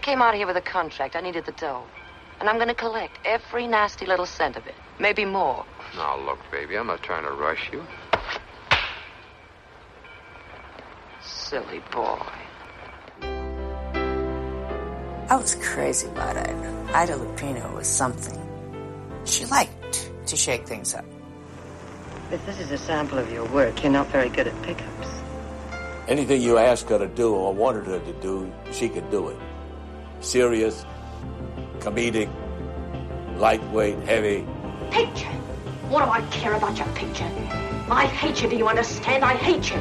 came out here with a contract. I needed the dough. And I'm going to collect every nasty little cent of it. Maybe more. Now, look, baby, I'm not trying to rush you. Silly boy. I was crazy about Ida. Ida Lupino was something. She liked to shake things up. If this is a sample of your work, you're not very good at pickups. Anything you ask her to do or wanted her to do, she could do it. Serious, comedic, lightweight, heavy. Picture? What do I care about your picture? I hate you, do you understand? I hate you.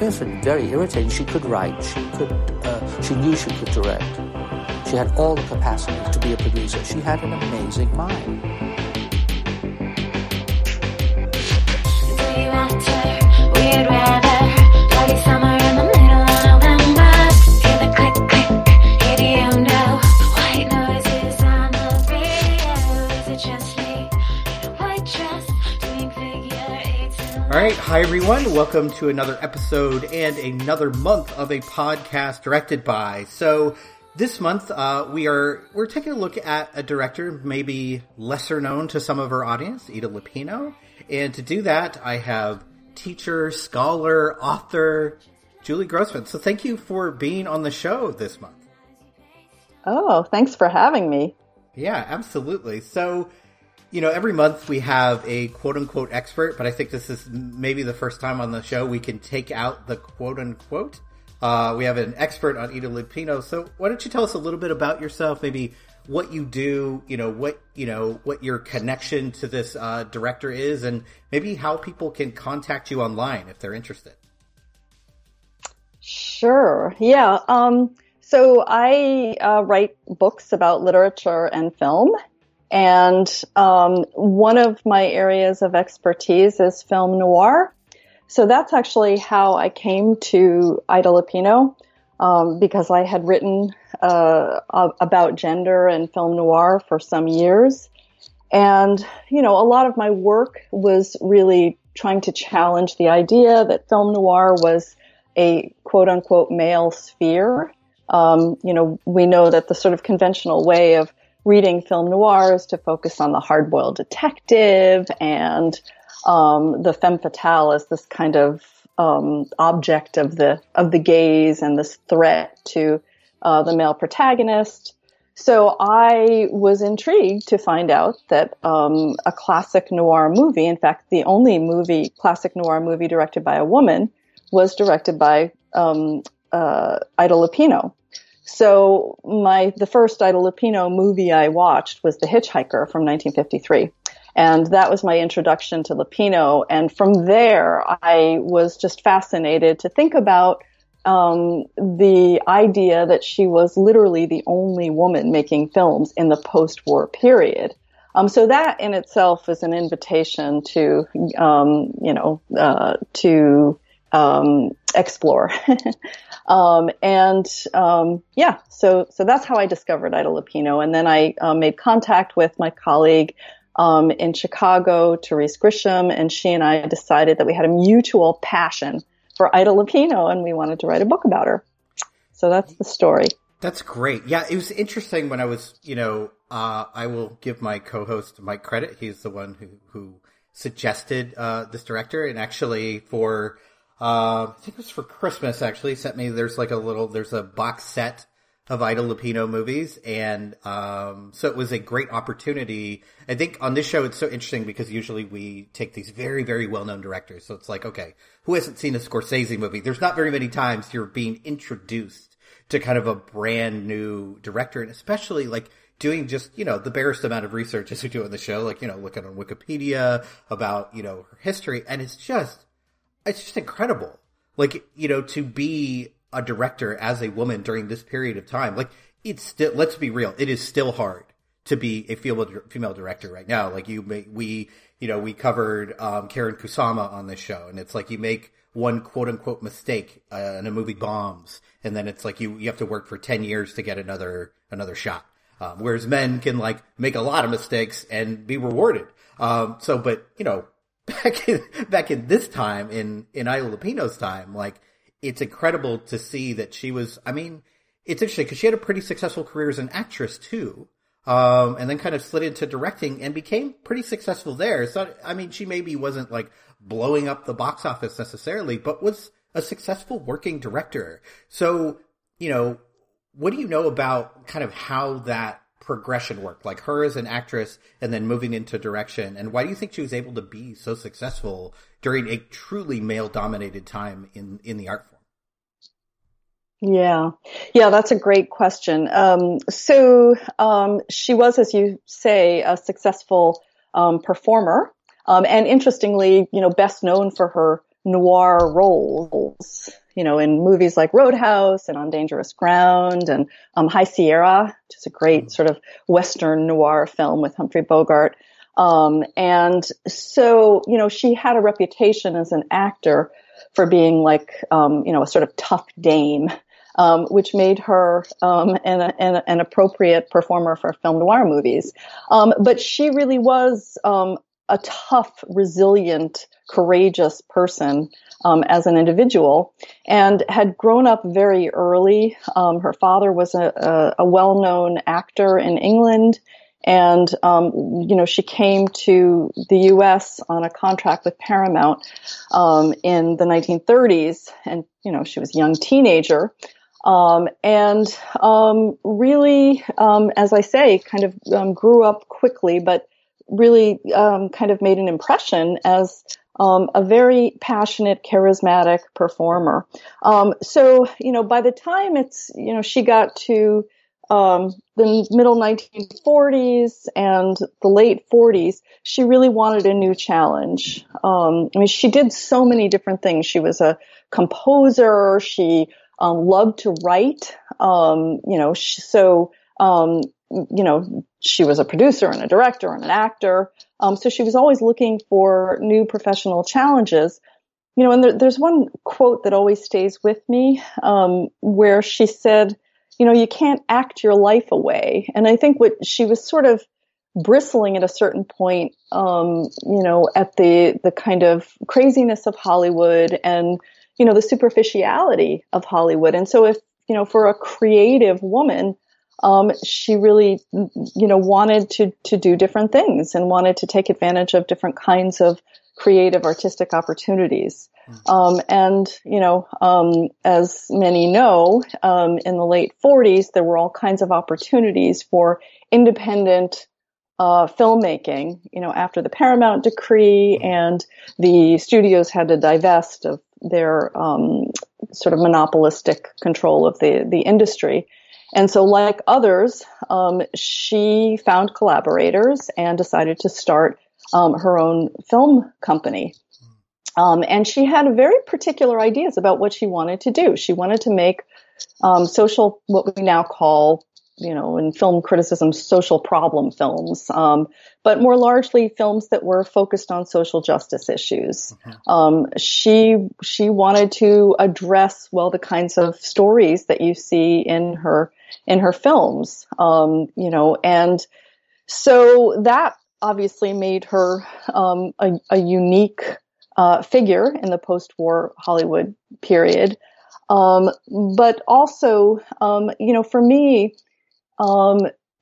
Winifred, very irritating. She could write. She could. Uh, she knew she could direct. She had all the capacities to be a producer. She had an amazing mind. Hi everyone. Welcome to another episode and another month of a podcast directed by. So this month uh, we are we're taking a look at a director maybe lesser known to some of our audience, Ida Lupino. And to do that, I have teacher, scholar, author Julie Grossman. So thank you for being on the show this month. Oh, thanks for having me. Yeah, absolutely. So you know, every month we have a quote unquote expert, but I think this is maybe the first time on the show we can take out the quote unquote. Uh, we have an expert on Ida Lupino. So why don't you tell us a little bit about yourself, maybe what you do, you know, what, you know, what your connection to this uh, director is, and maybe how people can contact you online if they're interested. Sure. Yeah. Um, so I uh, write books about literature and film, and um, one of my areas of expertise is film noir. So that's actually how I came to Ida Lupino, um, because I had written uh, about gender and film noir for some years. And, you know, a lot of my work was really trying to challenge the idea that film noir was a quote unquote male sphere. Um, you know, we know that the sort of conventional way of reading film noirs to focus on the hard-boiled detective and um, the femme fatale as this kind of um, object of the of the gaze and this threat to uh, the male protagonist. So I was intrigued to find out that um, a classic noir movie, in fact, the only movie classic noir movie directed by a woman, was directed by um, uh, Ida Lupino. So my the first Ida Lupino movie I watched was The Hitchhiker from 1953. And that was my introduction to Lupino. And from there, I was just fascinated to think about um, the idea that she was literally the only woman making films in the post-war period. Um, so that in itself is an invitation to, um, you know, uh, to um, explore. Um, and um, yeah, so so that's how I discovered Ida Lupino, and then I uh, made contact with my colleague um, in Chicago, Therese Grisham, and she and I decided that we had a mutual passion for Ida Lupino, and we wanted to write a book about her. So that's the story. That's great. Yeah, it was interesting when I was, you know, uh, I will give my co-host Mike credit. He's the one who who suggested uh, this director, and actually for uh, I think it was for Christmas actually. Sent me there's like a little there's a box set of Ida Lupino movies, and um, so it was a great opportunity. I think on this show it's so interesting because usually we take these very very well known directors. So it's like okay, who hasn't seen a Scorsese movie? There's not very many times you're being introduced to kind of a brand new director, and especially like doing just, you know, the barest amount of research as we do on the show, like, you know, looking on Wikipedia about, you know, her history. And it's just, it's just incredible. Like, you know, to be a director as a woman during this period of time, like it's still, let's be real, it is still hard to be a female, female director right now. Like you make, we, you know, we covered, um, Karyn Kusama on this show and it's like you make one quote unquote mistake, uh, and a movie bombs and then it's like you, you have to work for 10 years to get another, another shot. Um, whereas men can like make a lot of mistakes and be rewarded. Um, so, but you know, back in back in this time in in Ida Lupino's time, like it's incredible to see that she was. I mean, it's interesting because she had a pretty successful career as an actress too. Um, and then kind of slid into directing and became pretty successful there. So, I mean, she maybe wasn't like blowing up the box office necessarily, but was a successful working director. So, you know, what do you know about kind of how that progression worked? Like her as an actress and then moving into direction. And why do you think she was able to be so successful during a truly male dominated time in, in the art form? Yeah. Yeah, that's a great question. Um, so, um, she was, as you say, a successful, um, performer. Um, and interestingly, you know, best known for her noir roles, you know, in movies like Roadhouse and On Dangerous Ground and um, High Sierra, which is a great mm. sort of Western noir film with Humphrey Bogart. Um, and so, you know, she had a reputation as an actor for being like, um, you know, a sort of tough dame, um, which made her um, an, an, an, appropriate performer for film noir movies. Um, but she really was um, a tough, resilient, courageous person um, as an individual and had grown up very early. Um, her father was a, a, a, well-known actor in England. And, um, you know, she came to the U.S. on a contract with Paramount um, in the 1930s. And, you know, she was a young teenager. Um, and um, really, as I say, kind of grew up quickly, but really um, kind of made an impression as um, a very passionate, charismatic performer. Um, so, you know, by the time it's, you know, she got to um, the middle 1940s and the late 40s, she really wanted a new challenge. Um, I mean, she did so many different things. She was a composer. She um, loved to write. you know, she, so um, you know, she was a producer and a director and an actor. Um, so she was always looking for new professional challenges. You know, and there, there's one quote that always stays with me, um, where she said, you know, you can't act your life away. And I think what she was sort of bristling at a certain point, um, you know, at the, the kind of craziness of Hollywood and, you know, the superficiality of Hollywood. And so if, you know, for a creative woman, um, she really, you know, wanted to to do different things and wanted to take advantage of different kinds of creative artistic opportunities. Hmm. Um, and you know, um, as many know, um, in the late 40s, there were all kinds of opportunities for independent uh, filmmaking. You know, after the Paramount decree, hmm. and the studios had to divest of their um, sort of monopolistic control of the the industry. And so, like others, um, she found collaborators and decided to start um, her own film company. Um, and she had very particular ideas about what she wanted to do. She wanted to make um, social, what we now call, you know, in film criticism, social problem films, um, but more largely films that were focused on social justice issues. Mm-hmm. Um, she she wanted to address well the kinds of stories that you see in her in her films, um, you know, and so that obviously made her um, a, a, unique uh, figure in the post-war Hollywood period. Um, but also, um, you know, for me, um,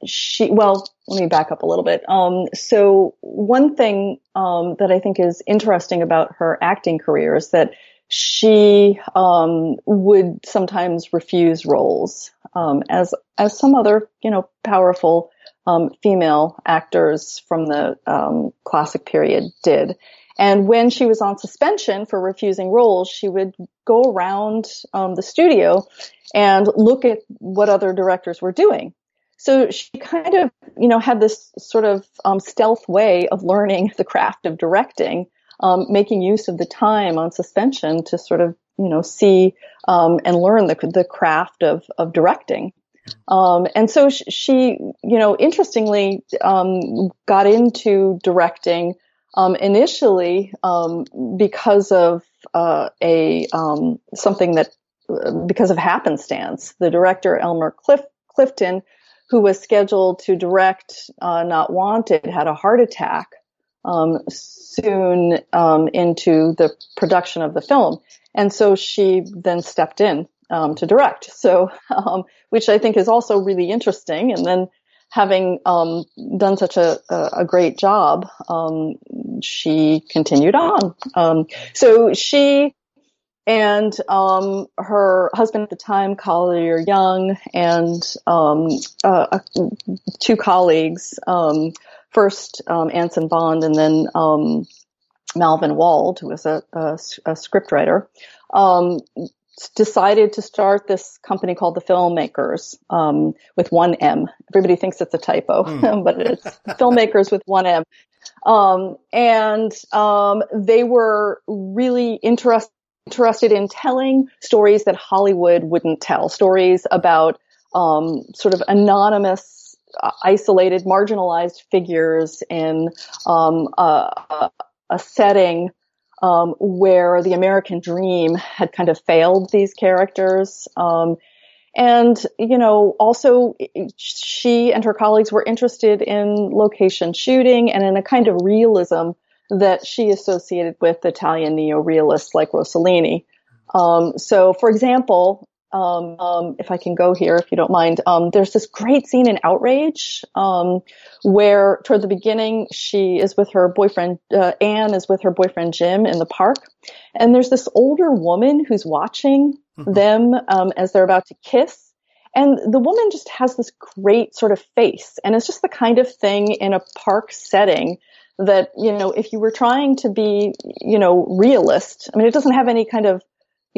she, well, let me back up a little bit. Um, so one thing um, that I think is interesting about her acting career is that she um, would sometimes refuse roles, um, as as some other you know powerful um, female actors from the classic period did. And when she was on suspension for refusing roles, she would go around um, the studio and look at what other directors were doing. So she kind of, you know, had this sort of um, stealth way of learning the craft of directing um, making use of the time on suspension to sort of you know see um, and learn the the craft of of directing. Um, and so she, you know, interestingly, um, got into directing um, initially because of uh, a something that because of happenstance. The director Elmer Clifton, who was scheduled to direct uh, Not Wanted, had a heart attack um, soon um, into the production of the film. And so she then stepped in um, to direct. So, um, which I think is also really interesting. And then having um, done such a, a, great job, um, she continued on. Um, so she and um, her husband at the time, Collier Young, and um, uh, two colleagues, um, first Anson Bond and then Malvin Wald, who was a, a, a scriptwriter, decided to start this company called the Filmakers um, with one M. Everybody thinks it's a typo, mm. but it's Filmakers with one M. Um, and um, they were really interested interested in telling stories that Hollywood wouldn't tell, stories about um, sort of anonymous, uh, isolated, marginalized figures in um, a, a setting um, where the American dream had kind of failed these characters. Um, and, you know, also she and her colleagues were interested in location shooting and in a kind of realism that she associated with Italian neo-realists like Rossellini. Um, so, for example, um, um, if I can go here, if you don't mind, um, there's this great scene in Outrage um, where, toward the beginning, she is with her boyfriend. Uh, Anne is with her boyfriend Jim in the park, and there's this older woman who's watching mm-hmm. them um, as they're about to kiss. And the woman just has this great sort of face, and it's just the kind of thing in a park setting that you know, if you were trying to be, you know, realist, I mean, it doesn't have any kind of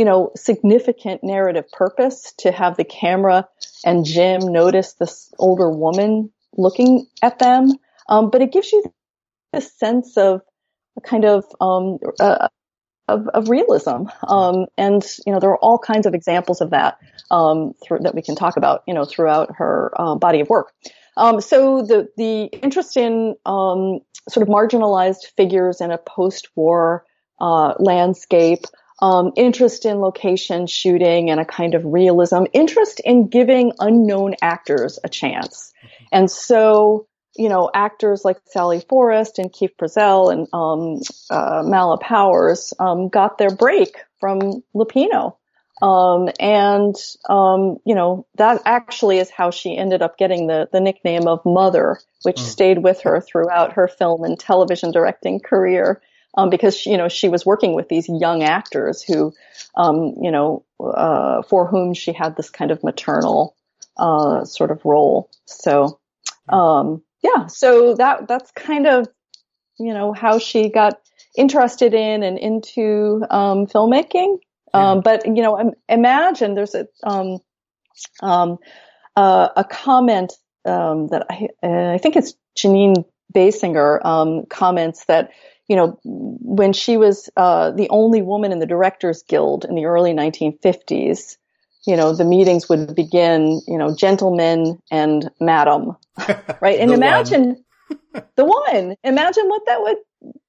you know, significant narrative purpose to have the camera and Jim notice this older woman looking at them. Um, but it gives you this sense of a kind of, um, uh, of, of, realism. Um, and, you know, there are all kinds of examples of that, um, through, that we can talk about, you know, throughout her uh, body of work. Um, so the, the interest in, um, sort of marginalized figures in a post-war, uh, landscape, um, interest in location shooting and a kind of realism, interest in giving unknown actors a chance. And so, you know, actors like Sally Forrest and Keefe Brasselle and um, uh, Mala Powers um, got their break from Lupino. Um, and, um, you know, that actually is how she ended up getting the, the nickname of Mother, which mm. stayed with her throughout her film and television directing career um, because she, you know she was working with these young actors who, um, you know, uh, for whom she had this kind of maternal uh, sort of role. So, um, yeah, so that that's kind of you know how she got interested in and into um. Yeah. Um, but you know, imagine there's a um, uh, a comment that I, I think it's Jeanine Basinger comments that you know, when she was uh, the only woman in the Directors Guild in the early 1950s, you know, the meetings would begin, you know, gentlemen and madam, right? And imagine the one. Imagine what that would,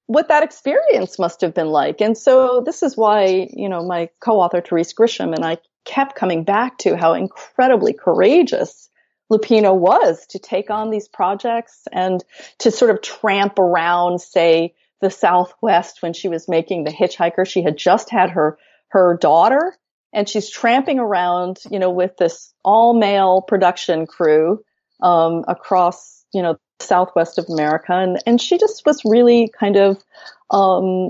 what that experience must have been like. And so this is why, you know, my co-author Therese Grisham and I kept coming back to how incredibly courageous Lupino was to take on these projects and to sort of tramp around, say, the Southwest when she was making The Hitchhiker. She had just had her, her daughter and she's tramping around, you know, with this all male production crew, um, across, you know, Southwest of America. And, and she just was really kind of, um,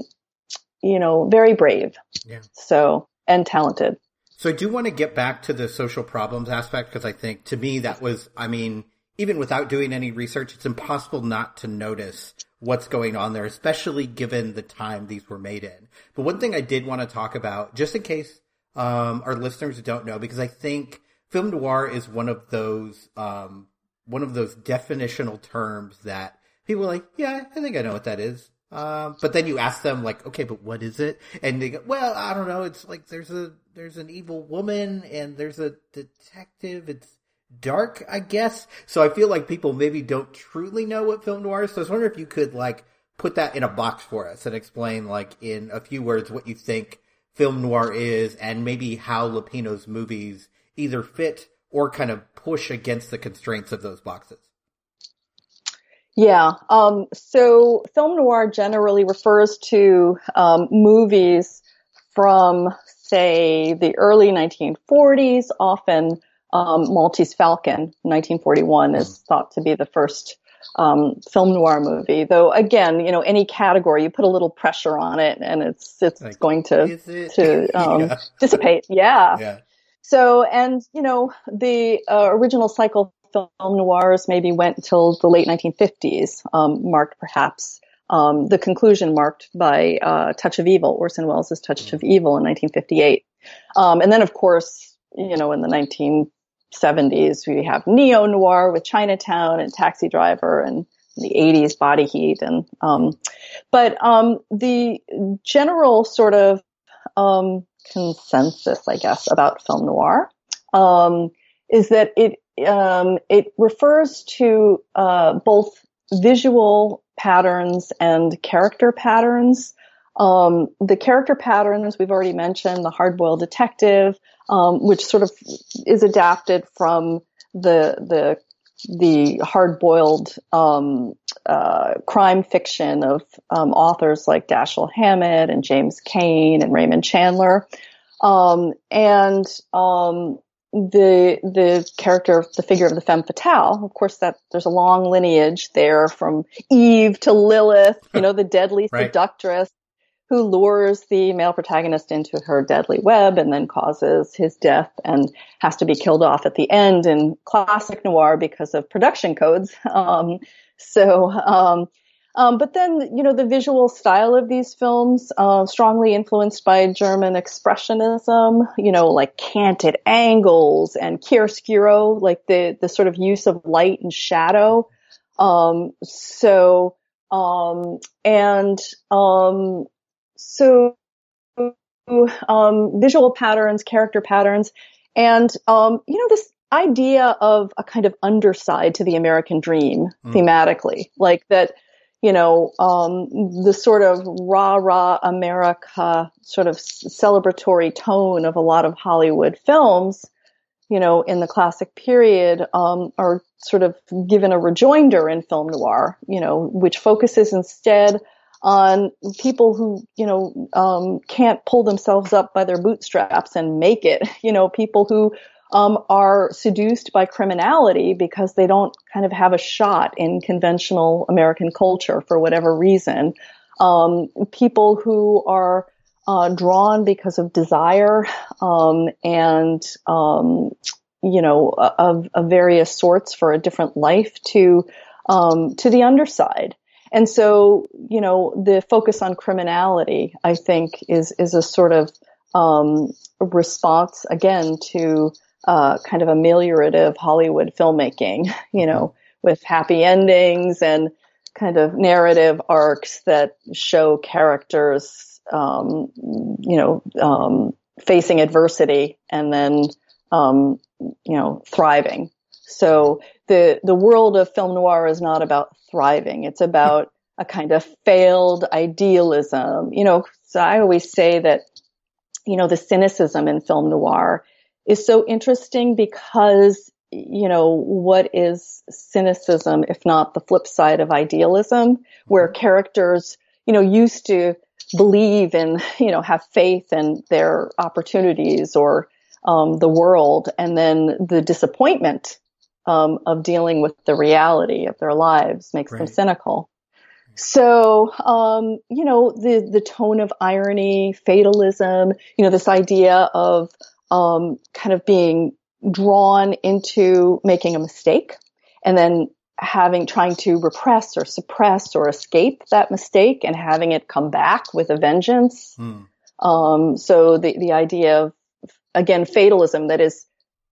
you know, very brave. Yeah. So, and talented. So I do want to get back to the social problems aspect because I think to me that was, I mean, even without doing any research, it's impossible not to notice what's going on there, especially given the time these were made in. But one thing I did want to talk about, just in case um, our listeners don't know, because I think film noir is one of those um, one of those definitional terms that people are like, yeah, I think I know what that is. Um, but then you ask them like, okay, but what is it? And they go, well, I don't know. It's like there's a there's an evil woman and there's a detective. It's dark, I guess. So I feel like people maybe don't truly know what film noir is. So I was wondering if you could like put that in a box for us and explain like in a few words what you think film noir is and maybe how Lupino's movies either fit or kind of push against the constraints of those boxes. Yeah. Um, so film noir generally refers to um, movies from say the early 1940s, often um, Maltese Falcon, 1941, is mm. thought to be the first um, film noir movie. Though again, you know, any category you put a little pressure on it, and it's it's like, going to to um, yeah. dissipate. Yeah. yeah. So, and you know, the uh, original cycle film noirs maybe went until the late 1950s, um, marked perhaps um, the conclusion marked by uh, Touch of Evil, Orson Welles' Touch of Evil in 1958. Um, and then, of course, you know, in the 1970s, we have neo noir with Chinatown and Taxi Driver, and the 80s Body Heat, and um, but um, the general sort of um, consensus, I guess, about film noir um, is that it um, it refers to uh, both visual patterns and character patterns. Um, the character patterns we've already mentioned, the hard-boiled detective, um, which sort of is adapted from the the the hard-boiled um, uh, crime fiction of um, authors like Dashiell Hammett and James Cain and Raymond Chandler, um, and um, the the character, the figure of the femme fatale. Of course, that there's a long lineage there from Eve to Lilith. You know, the deadly right. seductress who lures the male protagonist into her deadly web and then causes his death and has to be killed off at the end in classic noir because of production codes. Um, so um, um, but then, you know, the visual style of these films, uh, strongly influenced by German expressionism, you know, like canted angles and chiaroscuro, like the, the sort of use of light and shadow. Um, so, um, and, um, so, um, visual patterns, character patterns, and, um, you know, this idea of a kind of underside to the American dream mm. thematically, like that, you know, um, the sort of rah rah America sort of celebratory tone of a lot of Hollywood films, you know, in the classic period, um, are sort of given a rejoinder in film noir, you know, which focuses instead on people who, you know, um, can't pull themselves up by their bootstraps and make it, you know, people who um, are seduced by criminality because they don't kind of have a shot in conventional American culture for whatever reason. Um, people who are uh, drawn because of desire um, and um, you know of, of, various sorts for a different life to um, to the underside. And so, you know, the focus on criminality, I think, is is a sort of um, response again to uh, kind of ameliorative Hollywood filmmaking, you know, with happy endings and kind of narrative arcs that show characters, um, you know, um, facing adversity and then, um, you know, thriving. So the the world of film noir is not about thriving; it's about a kind of failed idealism. You know, so I always say that, you know, the cynicism in film noir is so interesting because, you know, what is cynicism if not the flip side of idealism where characters, you know, used to believe and, you know, have faith in their opportunities or um, the world and then the disappointment um, of dealing with the reality of their lives makes right. them cynical. So, um, you know, the, the tone of irony, fatalism, you know, this idea of, um, kind of being drawn into making a mistake and then having trying to repress or suppress or escape that mistake and having it come back with a vengeance. Mm. Um, so the the idea of again fatalism that is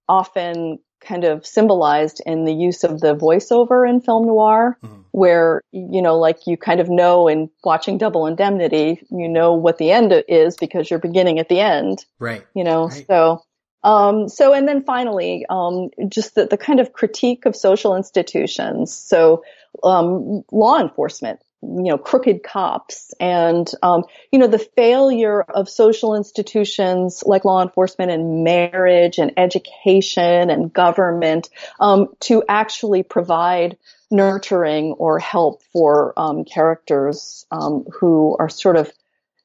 often kind of symbolized in the use of the voiceover in film noir, mm. where you know, like you kind of know in watching Double Indemnity, you know what the end is because you're beginning at the end, right? You know, right. so. Um, so, and then finally, um, just the, the kind of critique of social institutions. So, um, law enforcement, you know, crooked cops and, um, you know, the failure of social institutions like law enforcement and marriage and education and government, um, to actually provide nurturing or help for, um, characters, um, who are sort of,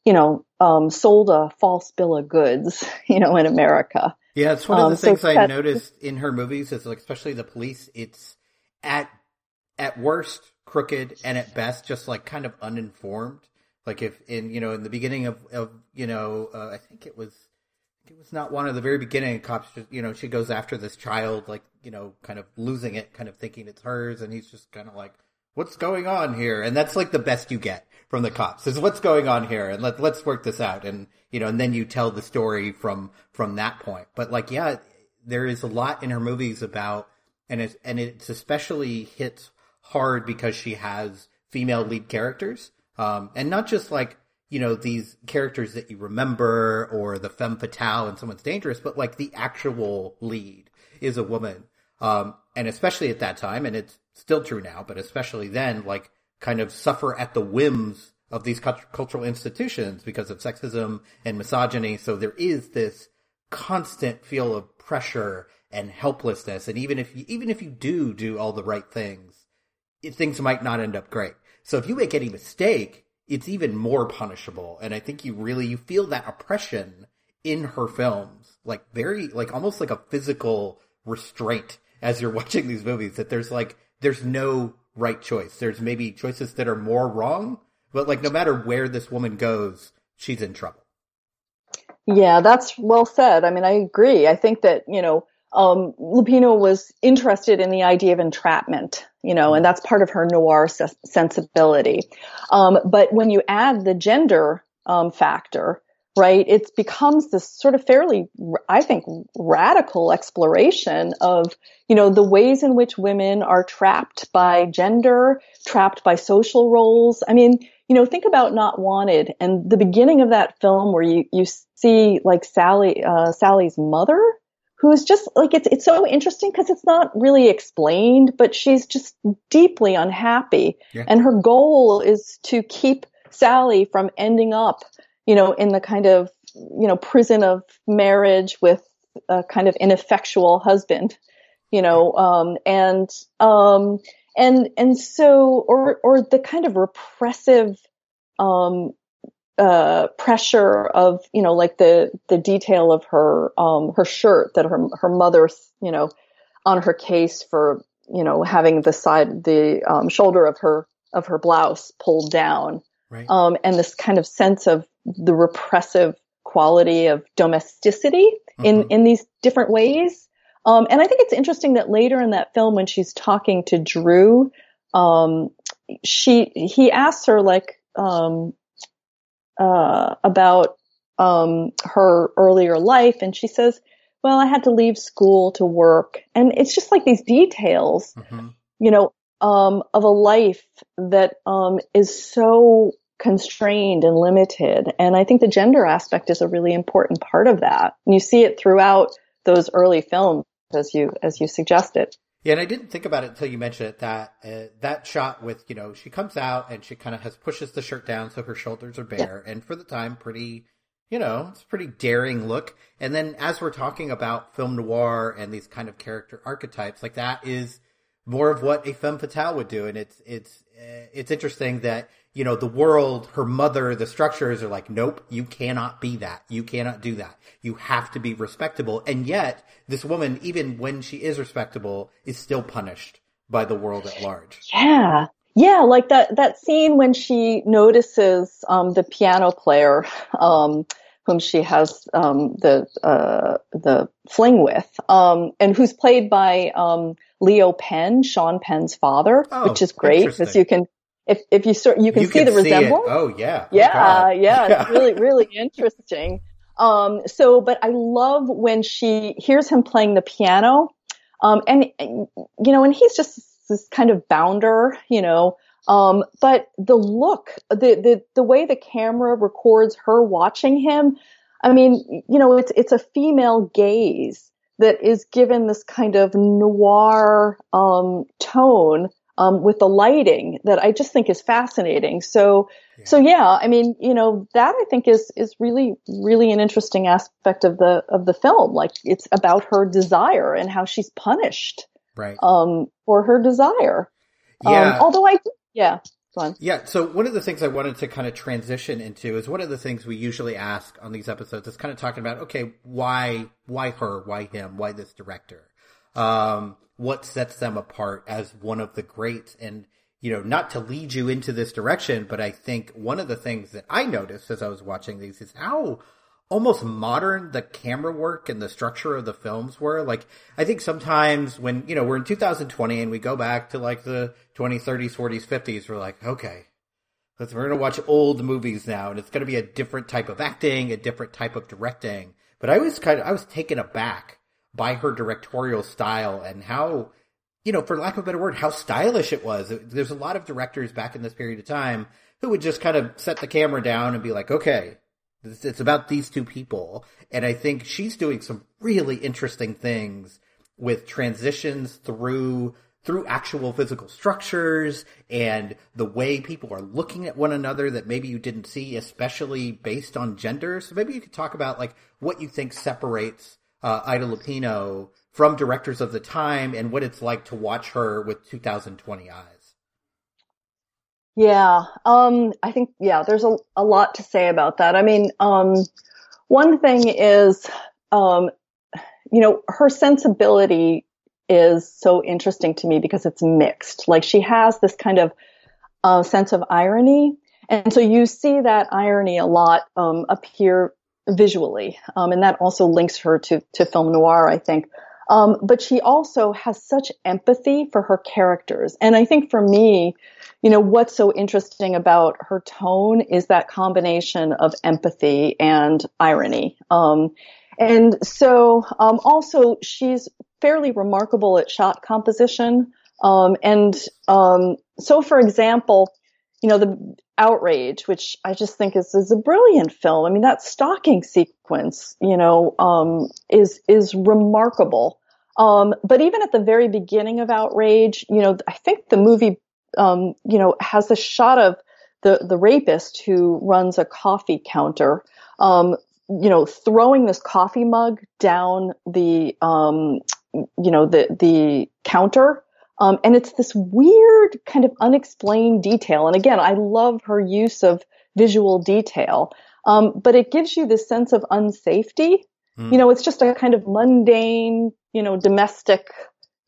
you know, um, sold a false bill of goods, you know, in America. Yeah, it's one of the Um, so things I noticed in her movies is like, especially the police. It's at at worst crooked and at best just like kind of uninformed. Like if in you know in the beginning of of you know uh, I think it was it was not one of the very beginning cops just you know she goes after this child like you know kind of losing it kind of thinking it's hers and he's just kind of like what's going on here? And that's like the best you get from the cops is what's going on here? And let, let's work this out. And you know and then you tell the story from from that point. But like yeah there is a lot in her movies about and it's and it's especially hits hard because she has female lead characters. Um and not just like you know these characters that you remember or the femme fatale and someone's dangerous but like the actual lead is a woman. Um and especially at that time and it's still true now but especially then like kind of suffer at the whims of these cult- cultural institutions because of sexism and misogyny. So there is this constant feel of pressure and helplessness. And even if you even if you do do all the right things things might not end up great. So if you make any mistake it's even more punishable. And i think you really you feel that oppression in her films. Like very like almost like a physical restraint as you're watching these movies that there's like there's no right choice. There's maybe choices that are more wrong but like no matter where this woman goes she's in trouble. Yeah, that's well said. I mean, I agree. I think that, you know, um, Lupino was interested in the idea of entrapment, you know, and that's part of her noir ses- sensibility. Um, but when you add the gender um, factor, right, it becomes this sort of fairly, I think, radical exploration of, you know, the ways in which women are trapped by gender, trapped by social roles. I mean, you know, think about Not Wanted and the beginning of that film where you, you see like Sally, uh, Sally's mother, who's just like, it's, it's so interesting because it's not really explained, but she's just deeply unhappy. Yeah. And her goal is to keep Sally from ending up, you know, in the kind of, you know, prison of marriage with a kind of ineffectual husband, you know, um, and, um, and and so or or the kind of repressive um uh pressure of you know like the the detail of her um her shirt that her her mother you know on her case for you know having the side the um shoulder of her of her blouse pulled down. Right. Um and this kind of sense of the repressive quality of domesticity in Mhm. in these different ways. Um, and I think it's interesting that later in that film, when she's talking to Drew, um, she he asks her like um, uh, about um, her earlier life, and she says, "Well, I had to leave school to work," and it's just like these details, hmm you know, um, of a life that um, is so constrained and limited. And I think the gender aspect is a really important part of that. And you see it throughout those early films as you as you suggested. Yeah, and I didn't think about it until you mentioned it. That uh, that shot with you know she comes out and she kind of has pushes the shirt down so her shoulders are bare, and for the time, pretty you know it's a pretty daring look. And then as we're talking about film noir and these kind of character archetypes, like that is more of what a femme fatale would do, and it's it's uh, it's interesting that you know the world, her mother, the structures are like, nope, you cannot be that, you cannot do that, you have to be respectable, and yet this woman, even when she is respectable, is still punished by the world at large. Yeah. Yeah, like that that scene when she notices um, the piano player um, whom she has um, the uh, the fling with, um, and who's played by um, Leo Penn, Sean Penn's father, Oh, which is great because you can if if you sort you can see the it. resemblance. Oh yeah. Oh, Yeah, yeah, it's really, really interesting. Um, so, but I love when she hears him playing the piano, um, and you know, and he's just this kind of bounder, you know. Um, but the look, the the the way the camera records her watching him, I mean, you know, it's it's a female gaze that is given this kind of noir um, tone um, with the lighting that I just think is fascinating. So, so yeah, I mean, you know, that I think is is really really an interesting aspect of the of the film. Like it's about her desire and how she's punished Right. um, for her desire. Yeah. Um, although I, yeah. Yeah. So one of the things I wanted to kind of transition into is one of the things we usually ask on these episodes is kind of talking about, okay, why, why her, why him, why this director? Um, what sets them apart as one of the greats and, you know, not to lead you into this direction, but I think one of the things that I noticed as I was watching these is how almost modern the camera work and the structure of the films were. Like, I think sometimes when, you know, we're in 2020 and we go back to like the 20s, 30s, 40s, 50s, we're like, okay, let's, we're going to watch old movies now and it's going to be a different type of acting, a different type of directing. But I was kind of, I was taken aback by her directorial style and how, you know, for lack of a better word, how stylish it was. There's a lot of directors back in this period of time who would just kind of set the camera down and be like, okay, it's about these two people. And I think she's doing some really interesting things with transitions through through actual physical structures and the way people are looking at one another that maybe you didn't see, especially based on gender. So maybe you could talk about like what you think separates uh, Ida Lupino from directors of the time and what it's like to watch her with 2020 eyes. Yeah, um, I think yeah, there's a, a lot to say about that. I mean, um, one thing is, um, you know, her sensibility is so interesting to me because it's mixed. Like she has this kind of uh, sense of irony, and so you see that irony a lot um, appear visually, um, and that also links her to to film noir, I think. Um, but she also has such empathy for her characters. And I think for me, you know, what's so interesting about her tone is that combination of empathy and irony. Um, and so, um, also she's fairly remarkable at shot composition. Um, and, um, so for example, you know, the outrage, which I just think is, is a brilliant film. I mean, that stalking sequence, you know, um, is, is remarkable. Um, but even at the very beginning of outrage, you know, I think the movie, um, you know, has a shot of the, the rapist who runs a coffee counter, um, you know, throwing this coffee mug down the, um, you know, the, the counter um, and it's this weird kind of unexplained detail. And again, I love her use of visual detail. Um, but it gives you this sense of unsafety. Mm. You know, it's just a kind of mundane, you know, domestic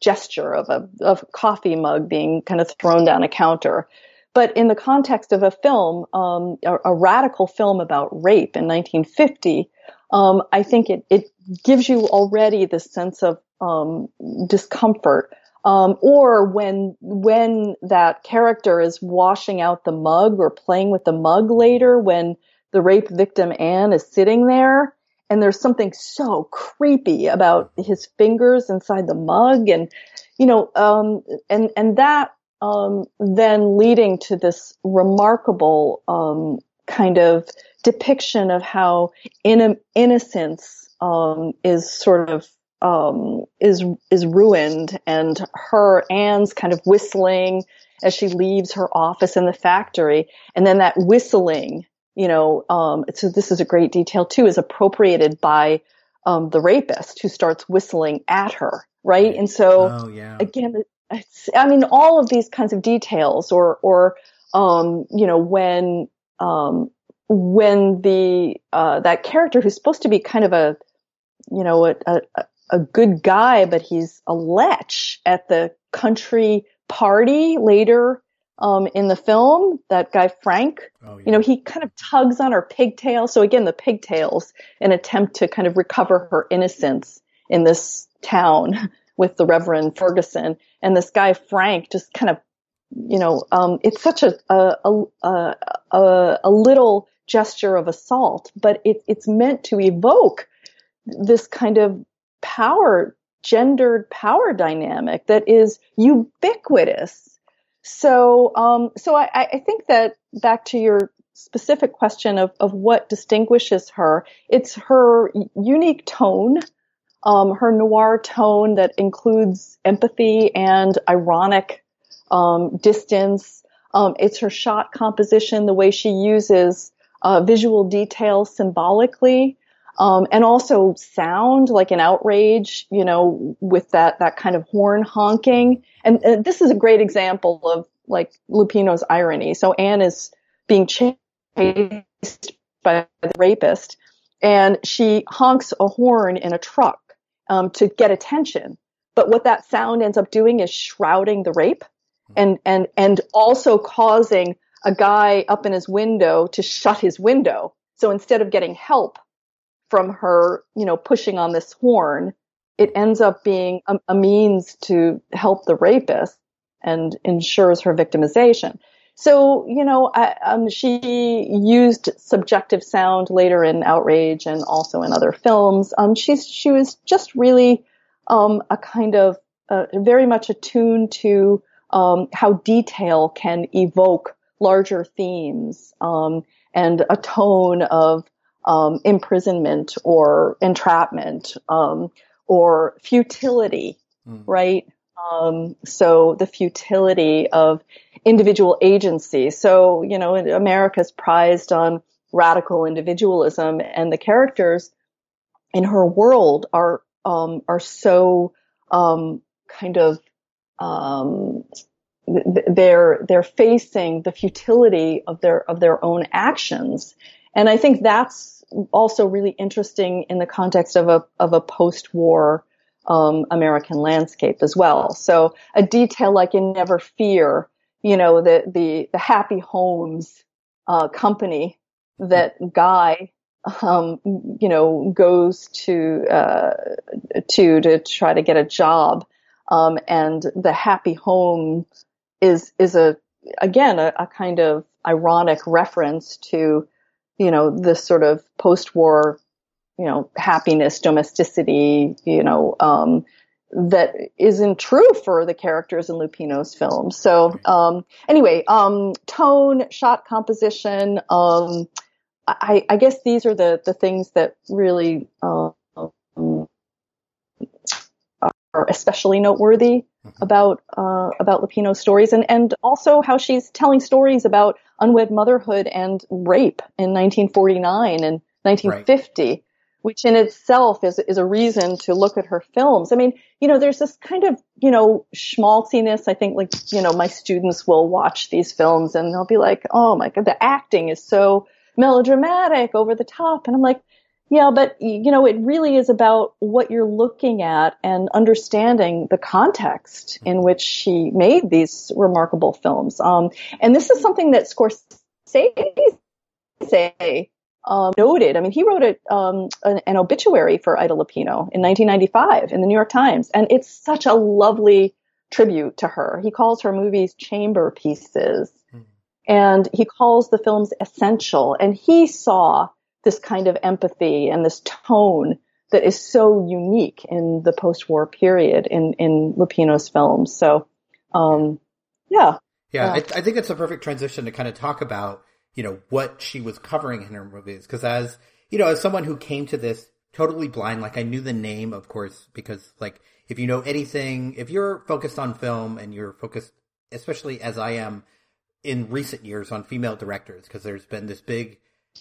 gesture of a, of coffee mug being kind of thrown down a counter. But in the context of a film, um, a, a, radical film about rape in 1950, um, I think it, it gives you already this sense of um, discomfort um, or when when that character is washing out the mug or playing with the mug later, when the rape victim Anne is sitting there, and there's something so creepy about his fingers inside the mug, and you know, um, and and that um, then leading to this remarkable um, kind of depiction of how in- innocence um, is sort of um, is is ruined, and her Anne's kind of whistling as she leaves her office in the factory, and then that whistling, you know, um, so this is a great detail too, is appropriated by um, the rapist who starts whistling at her, right? And so oh, yeah. again, it's, I mean, all of these kinds of details, or or um, you know, when um, when the uh, that character who's supposed to be kind of a you know, a, a, a good guy, but he's a lech at the country party later um, in the film. That guy Frank, oh, yeah. you know, he kind of tugs on her pigtail. So again, the pigtails, an attempt to kind of recover her innocence in this town with the Reverend Ferguson, and this guy Frank just kind of, you know, um, it's such a a, a a, a little gesture of assault, but it, it's meant to evoke this kind of power, gendered power dynamic that is ubiquitous. So, um, so I, I think that back to your specific question of, of what distinguishes her, it's her unique tone, um, her noir tone that includes empathy and ironic um, distance. Um, it's her shot composition, the way she uses uh, visual detail symbolically um, and also sound like an outrage, you know, with that, that kind of horn honking. And, and, this is a great example of, like Lupino's irony. So Anne is being chased by the rapist, and she honks a horn in a truck um, to get attention. But what that sound ends up doing is shrouding the rape, and and and also causing a guy up in his window to shut his window. So instead of getting help from her, you know, pushing on this horn, it ends up being a, a means to help the rapist and ensures her victimization. So, you know, I, um, she used subjective sound later in Outrage and also in other films. Um, she's, she was just really, um, a kind of, uh, very much attuned to, um, how detail can evoke larger themes, um, and a tone of, um, imprisonment or entrapment, or futility, mm. right? Um, so the futility of individual agency. So, you know, America's prized on radical individualism and the characters in her world are, um, are so, um, kind of, um, they're, they're facing the futility of their, of their own actions. And I think that's also really interesting in the context of a, of a post-war, um, American landscape as well. So a detail like in Never Fear, you know, the, the, the Happy Homes, uh, company that Guy, um, you know, goes to, uh, to, to try to get a job. Um, and the Happy Home is, is a, again, a, a kind of ironic reference to, you know, this sort of post-war you know, happiness, domesticity, you know, um, that isn't true for the characters in Lupino's films. So, um, anyway, um, tone, shot composition, um, I, I, guess these are the, the things that really, um, are especially noteworthy mm-hmm. about, uh, about Lupino's stories and, and also how she's telling stories about unwed motherhood and rape in 1949 and 1950. Right which in itself is, is a reason to look at her films. I mean, you know, there's this kind of, you know, schmaltziness. I think like, you know, my students will watch these films and they'll be like, oh my God, the acting is so melodramatic, over the top. And I'm like, yeah, but you know, it really is about what you're looking at and understanding the context in which she made these remarkable films. Um, and this is something that Scorsese um, noted. I mean, he wrote a, um, an, an, obituary for Ida Lupino in 1995 in the New York Times, and it's such a lovely tribute to her. He calls her movies chamber pieces, mm-hmm. and he calls the films essential. And he saw this kind of empathy and this tone that is so unique in the post-war period in in Lupino's films. So, um, yeah. Yeah, I, I think it's a perfect transition to kind of talk about you know, what she was covering in her movies. Cause as, you know, as someone who came to this totally blind, like I knew the name, of course, because like if you know anything, if you're focused on film and you're focused, especially as I am in recent years on female directors, because there's been this big,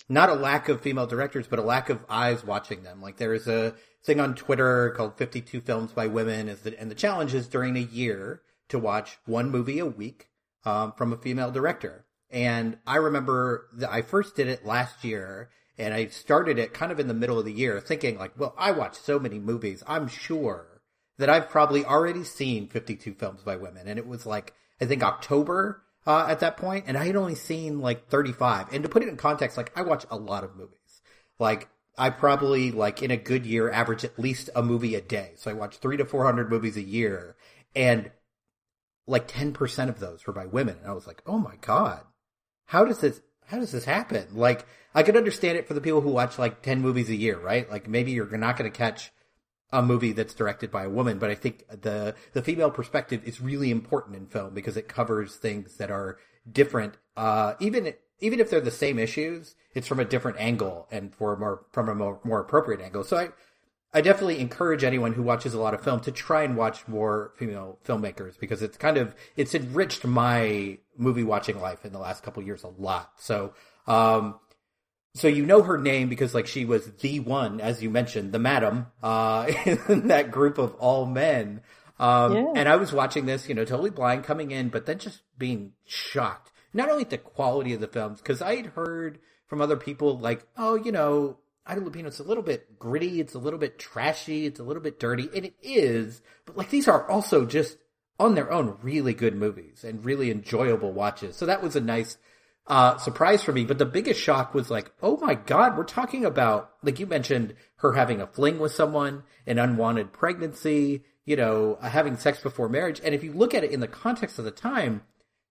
not a lack of female directors, but a lack of eyes watching them. Like there is a thing on Twitter called 52 Films by Women, is that, and the challenge is during a year to watch one movie a week um, from a female director. And I remember that I first did it last year and I started it kind of in the middle of the year thinking like, well, I watch so many movies. I'm sure that I've probably already seen 52 films by women. And it was like, I think October, uh, at that point, and I had only seen like 35. And to put it in context, like I watch a lot of movies. Like I probably like in a good year average at least a movie a day. So I watch three to 400 movies a year and like 10% of those were by women. And I was like, oh my God how does this how does this happen? Like, I could understand it for the people who watch like 10 movies a year, right? Like maybe you're not going to catch a movie that's directed by a woman, but I think the, the female perspective is really important in film because it covers things that are different. Uh, even, even if they're the same issues, it's from a different angle and for more, from a more, more appropriate angle. So I, I definitely encourage anyone who watches a lot of film to try and watch more female filmmakers because it's kind of it's enriched my movie watching life in the last couple years a lot. So, um, so you know her name because like she was the one, as you mentioned, the madam, uh, in that group of all men. Um, Yeah. and I was watching this, you know, totally blind coming in, but then just being shocked. Not only at the quality of the films, because I had heard from other people like, oh, you know, Ida Lupino, it's a little bit gritty, it's a little bit trashy, it's a little bit dirty, and it is, but like these are also just on their own really good movies and really enjoyable watches. So that was a nice uh, surprise for me. But the biggest shock was like, oh my God, we're talking about, like you mentioned, her having a fling with someone, an unwanted pregnancy, you know, uh, having sex before marriage. And if you look at it in the context of the time,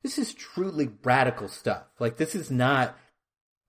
this is truly radical stuff. Like this is not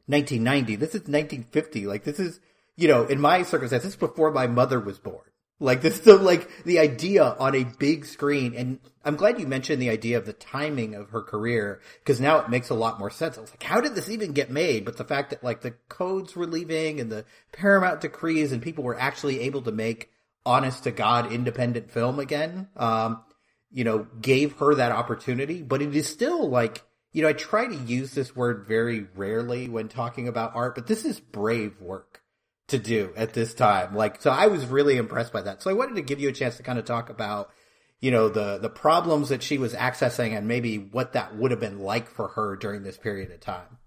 1990. This is 1950. Like this is, you know, in my circumstance, this is before my mother was born. Like this, so like the idea on a big screen, and I'm glad you mentioned the idea of the timing of her career because now it makes a lot more sense. I was like, how did this even get made? But the fact that like the codes were leaving and the Paramount decrees and people were actually able to make honest to God independent film again, um, you know, gave her that opportunity. But it is still like, you know, I try to use this word very rarely when talking about art, but this is brave work to do at this time. Like, so I was really impressed by that. So I wanted to give you a chance to kind of talk about, you know, the, the problems that she was accessing and maybe what that would have been like for her during this period of time.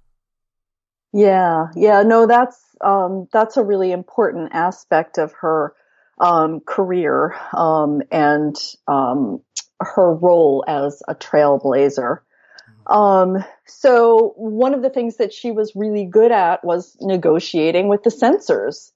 Yeah, yeah, no, that's um, that's a really important aspect of her um, career um, and um, her role as a trailblazer. Um, so one of the things that she was really good at was negotiating with the censors.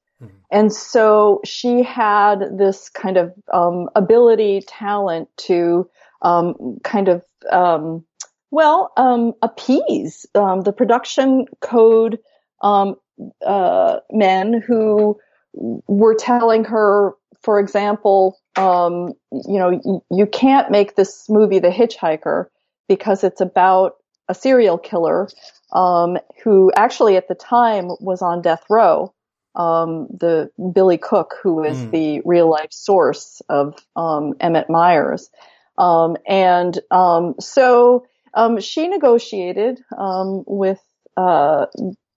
And so she had this kind of um, ability, talent to um, kind of, um, well, um, appease um, the production code um, uh, men who were telling her, for example, um, you know, you, you can't make this movie The Hitchhiker because it's about a serial killer um, who actually at the time was on death row. Um, the Billy Cook, who is Mm. the real life source of um, Emmett Myers, um, and um, so um, she negotiated um, with uh,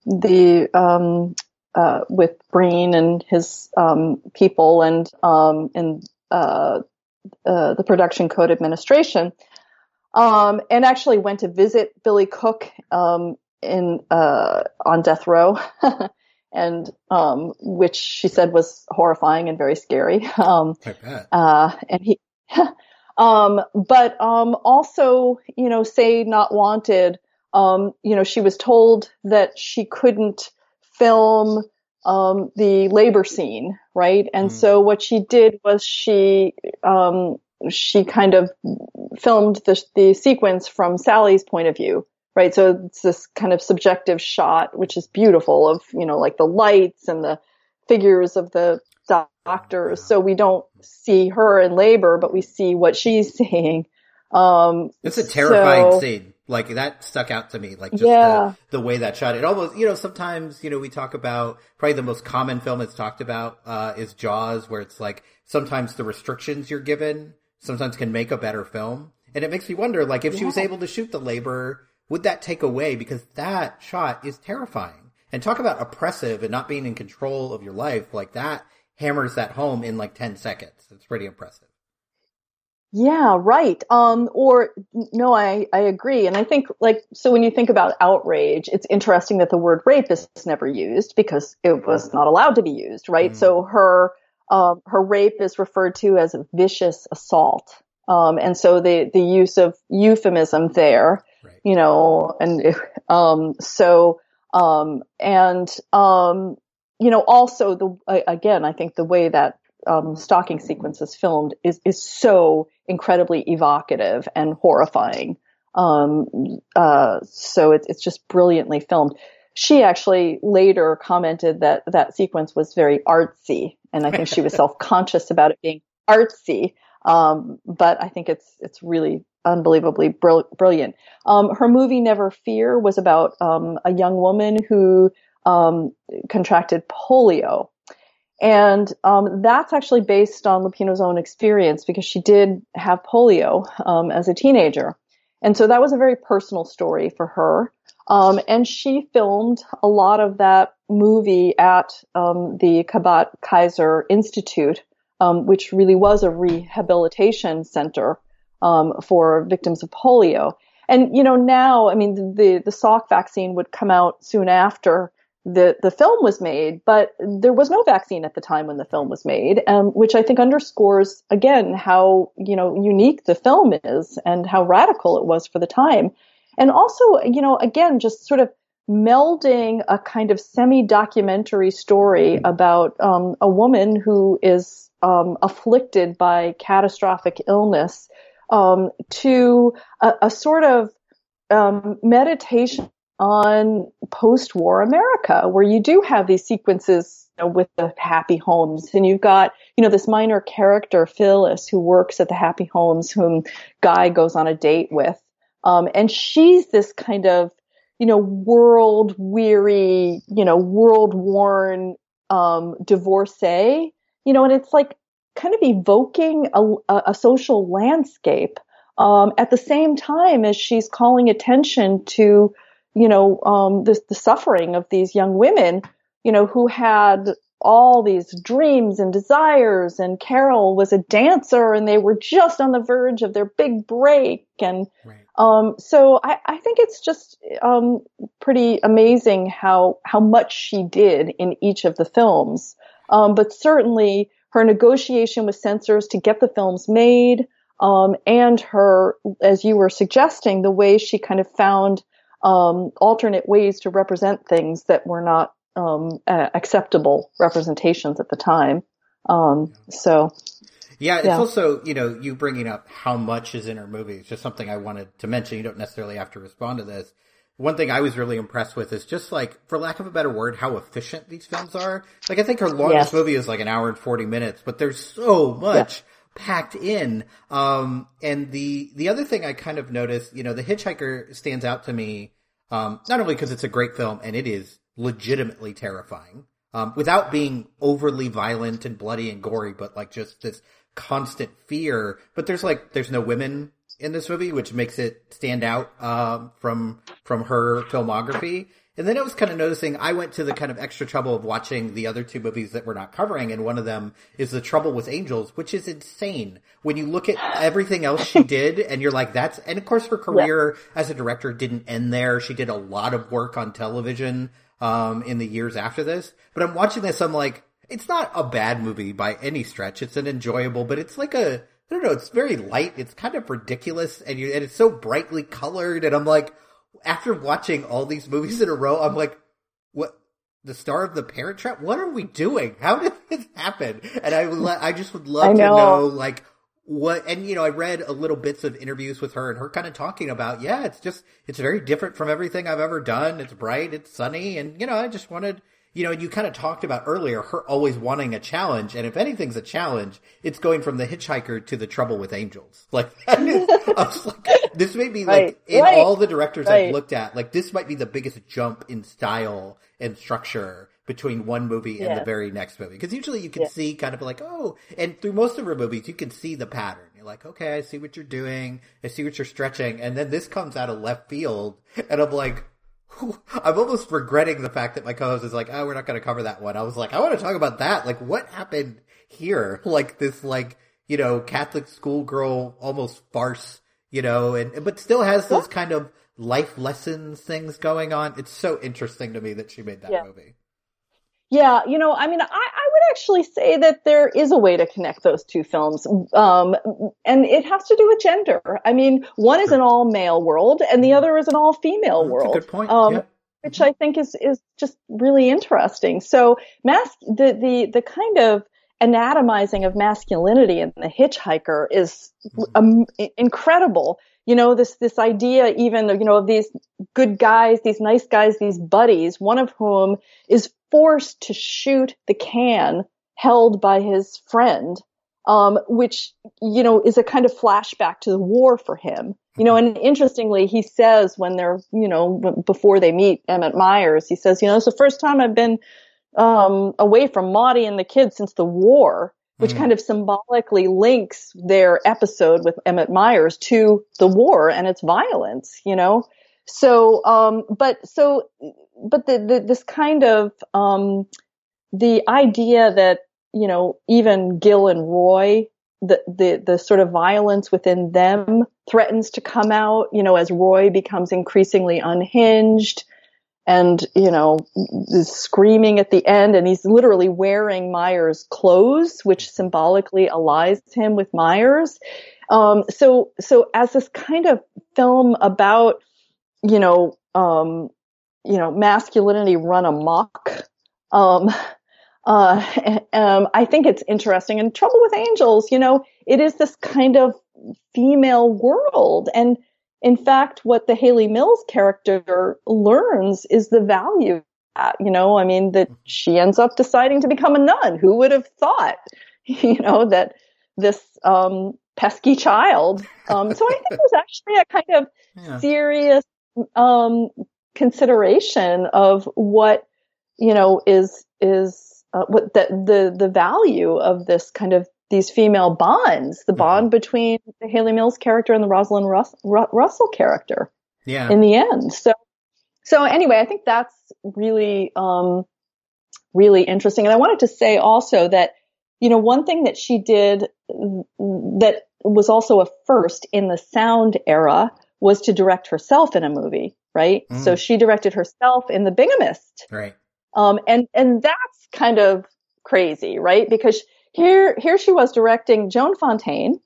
the um, uh, with Breen and his um, people and um, and uh, uh, the Production Code Administration, um, and actually went to visit Billy Cook um, in uh, on death row, and um, which she said was horrifying and very scary. Um, I bet. uh, and he, um, but, um, also, you know, say not wanted, um, you know, she was told that she couldn't film, um, the labor scene, right? And Mm. so what she did was she, um, she kind of filmed the, the sequence from Sally's point of view, right? So it's this kind of subjective shot, which is beautiful of, you know, like the lights and the figures of the doctors. So we don't see her in labor, but we see what she's seeing. Um, It's a terrifying so- scene. Like that stuck out to me. Like just Yeah. the, the way that shot. It almost, you know, sometimes, you know, we talk about probably the most common film that's talked about, uh, is Jaws, where it's like sometimes the restrictions you're given sometimes can make a better film. And it makes me wonder, like, if she was able to shoot the labor, would that take away? Because that shot is terrifying. And talk about oppressive and not being in control of your life. Like that hammers that home in like 10 seconds. It's pretty impressive. Yeah, right. Um, or no, I, I agree. And I think like, so when you think about outrage, it's interesting that the word rape is never used because it was not allowed to be used, right? Mm. So her, um, her rape is referred to as a vicious assault. Um, and so the, the use of euphemism there, Right. you know, and, um, so, um, and, um, you know, also the, again, I think the way that um, stalking sequence is filmed is is so incredibly evocative and horrifying. Um, uh, so it's it's just brilliantly filmed. She actually later commented that that sequence was very artsy, and I think she was self conscious about it being artsy. Um, but I think it's it's really unbelievably brill- brilliant. Um, her movie Never Fear was about um, a young woman who um, contracted polio. And um, that's actually based on Lupino's own experience because she did have polio um, as a teenager. And so that was a very personal story for her. Um, and she filmed a lot of that movie at um, the Kabat Kaiser Institute um, which really was a rehabilitation center um, for victims of polio. And you know now, I mean, the the Salk vaccine would come out soon after the the film was made, but there was no vaccine at the time when the film was made, um, which I think underscores again how you know unique the film is and how radical it was for the time, and also you know again just sort of melding a kind of semi-documentary story about um, a woman who is um, afflicted by catastrophic illness um, to a, a, sort of um, meditation on post-war America, where you do have these sequences you know, with the happy homes, and you've got you know this minor character Phyllis who works at the happy homes, whom Guy goes on a date with, um, and she's this kind of you know world weary, you know world worn um, divorcee, you know, and it's like kind of evoking a, a social landscape um, at the same time as she's calling attention to you know, um, the, the suffering of these young women, you know, who had all these dreams and desires and Carol was a dancer and they were just on the verge of their big break. And, right. Um, so I, I, think it's just, um, pretty amazing how, how much she did in each of the films. Um, but certainly her negotiation with censors to get the films made, um, and her, as you were suggesting, the way she kind of found um, alternate ways to represent things that were not uh, acceptable representations at the time. So. Yeah, it's yeah. also, you know, you bringing up how much is in her movie. It's just something I wanted to mention. You don't necessarily have to respond to this. One thing I was really impressed with is just like, for lack of a better word, how efficient these films are. Like, I think her longest yes. movie is like an hour and 40 minutes, but there's so much yeah. packed in. Um, and the, the other thing I kind of noticed, you know, The Hitchhiker stands out to me um, not only because it's a great film and it is legitimately terrifying, um, without being overly violent and bloody and gory, but like just this constant fear. But there's like, there's no women in this movie, which makes it stand out, um, from, from her filmography. And then I was kind of noticing I went to the kind of extra trouble of watching the other two movies that we're not covering, and one of them is The Trouble with Angels, which is insane. When you look at everything else she did, and you're like, that's, and of course her career yeah. as a director didn't end there. She did a lot of work on television, um, in the years after this. But I'm watching this, I'm like, it's not a bad movie by any stretch. It's an enjoyable, but it's like a, I don't know, it's very light. It's kind of ridiculous, and you, and it's so brightly colored, and I'm like, after watching all these movies in a row, I'm like, what? The star of the Parent Trap? What are we doing? How did this happen? And I I just would love know. to know, like, what, and you know, I read a little bits of interviews with her and her kind of talking about, yeah, it's just, it's very different from everything I've ever done. It's bright, it's sunny, and you know, I just wanted, you know, and you kind of talked about earlier her always wanting a challenge, and if anything's a challenge, it's going from the hitchhiker to the trouble with angels. Like, I was like, this may be like right. in right. all the directors right. I've looked at, like this might be the biggest jump in style and structure between one movie and the very next movie. Because usually you can yeah. see kind of like, oh, and through most of her movies, you can see the pattern. You're like, okay, I see what you're doing. I see what you're stretching. And then this comes out of left field and I'm like, I'm almost regretting the fact that my co-host is like, oh, we're not going to cover that one. I was like, I want to talk about that. Like, what happened here? Like this, like, you know, Catholic schoolgirl almost farce, you know, and, but still has those kind of life lessons things going on. It's so interesting to me that she made that yeah. movie. Yeah, you know, I mean, I, I, actually say that there is a way to connect those two films, um, and it has to do with gender. I mean, one is an all male world, and the other is an all female world. good point. Um, yeah. Which I think is is just really interesting. So, mas- the the the kind of anatomizing of masculinity in the hitchhiker is mm-hmm. um, incredible you know this this idea even you know of these good guys these nice guys these buddies one of whom is forced to shoot the can held by his friend, um, which, you know, is a kind of flashback to the war for him. You know, and interestingly, he says when they're, you know, before they meet Emmett Myers, he says, you know, it's the first time I've been, um, away from Maudie and the kids since the war, which mm. kind of symbolically links their episode with Emmett Myers to the war and its violence, you know? So, um, but so but the, the, this kind of um, the idea that you know, even Gil and Roy, the, the, the sort of violence within them threatens to come out, you know, as Roy becomes increasingly unhinged and, you know, screaming at the end and he's literally wearing Myers' clothes, which symbolically allies him with Myers. Um, so, so as this kind of film about, you know, um, you know, masculinity run amok, um, uh, um, I think it's interesting. And Trouble with Angels, you know, it is this kind of female world. And in fact, what the Hayley Mills character learns is the value that, you know, I mean, that she ends up deciding to become a nun. Who would have thought, you know, that this, um, pesky child. Um, so I think it was actually a kind of yeah. serious, um, consideration of what, you know, is, is uh, what the, the the value of this kind of these female bonds, the mm-hmm. bond between the Hayley Mills character and the Rosalind Rus- Russell character. Yeah. In the end, so so anyway, I think that's really um, really interesting. And I wanted to say also that you know one thing that she did that was also a first in the sound era was to direct herself in a movie, right? Mm. So she directed herself in The Bigamist. Right. Um, and, and that's kind of crazy, right? Because here, here she was directing Joan Fontaine,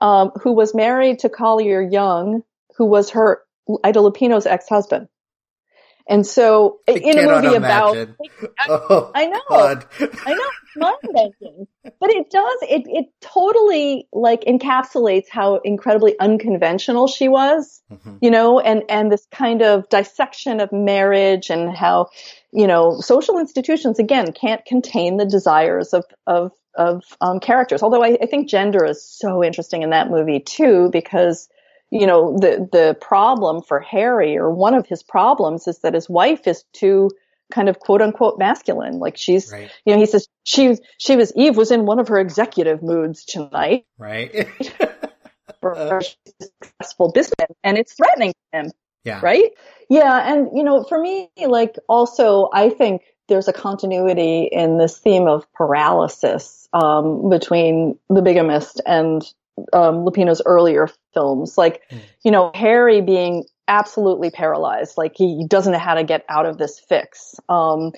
um, who was married to Collier Young, who was her Ida Lupino's ex-husband. And so I in a movie about, I, oh, I know, God. I know, mind bending, but it does, it, it totally like encapsulates how incredibly unconventional she was, mm-hmm. you know, and, and this kind of dissection of marriage and how, you know, social institutions again can't contain the desires of, of, of um, characters. Although I, I think gender is so interesting in that movie too, because you know, the, the problem for Harry or one of his problems is that his wife is too kind of quote unquote masculine. Like she's, right. you know, he says she, she was, Eve was in one of her executive moods tonight. Right. successful business and it's threatening him. Yeah. Right. Yeah. And, you know, for me, like also, I think there's a continuity in this theme of paralysis, um, between the bigamist and um, Lupino's earlier films, like mm. you know Harry being absolutely paralyzed, like he doesn't know how to get out of this fix, um,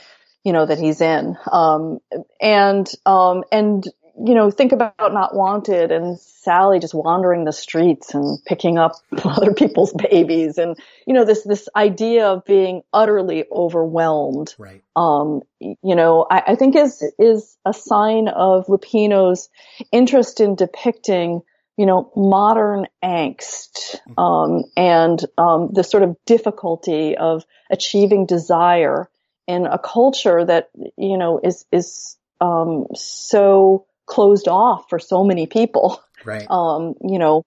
you know that he's in, um, and um, and you know think about Not Wanted and Sally just wandering the streets and picking up other people's babies, and you know this this idea of being utterly overwhelmed, right? Um, you know, I, I think is is a sign of Lupino's interest in depicting you know, modern angst, um, and, um, the sort of difficulty of achieving desire in a culture that, you know, is, is, um, so closed off for so many people. Right. Um, you know,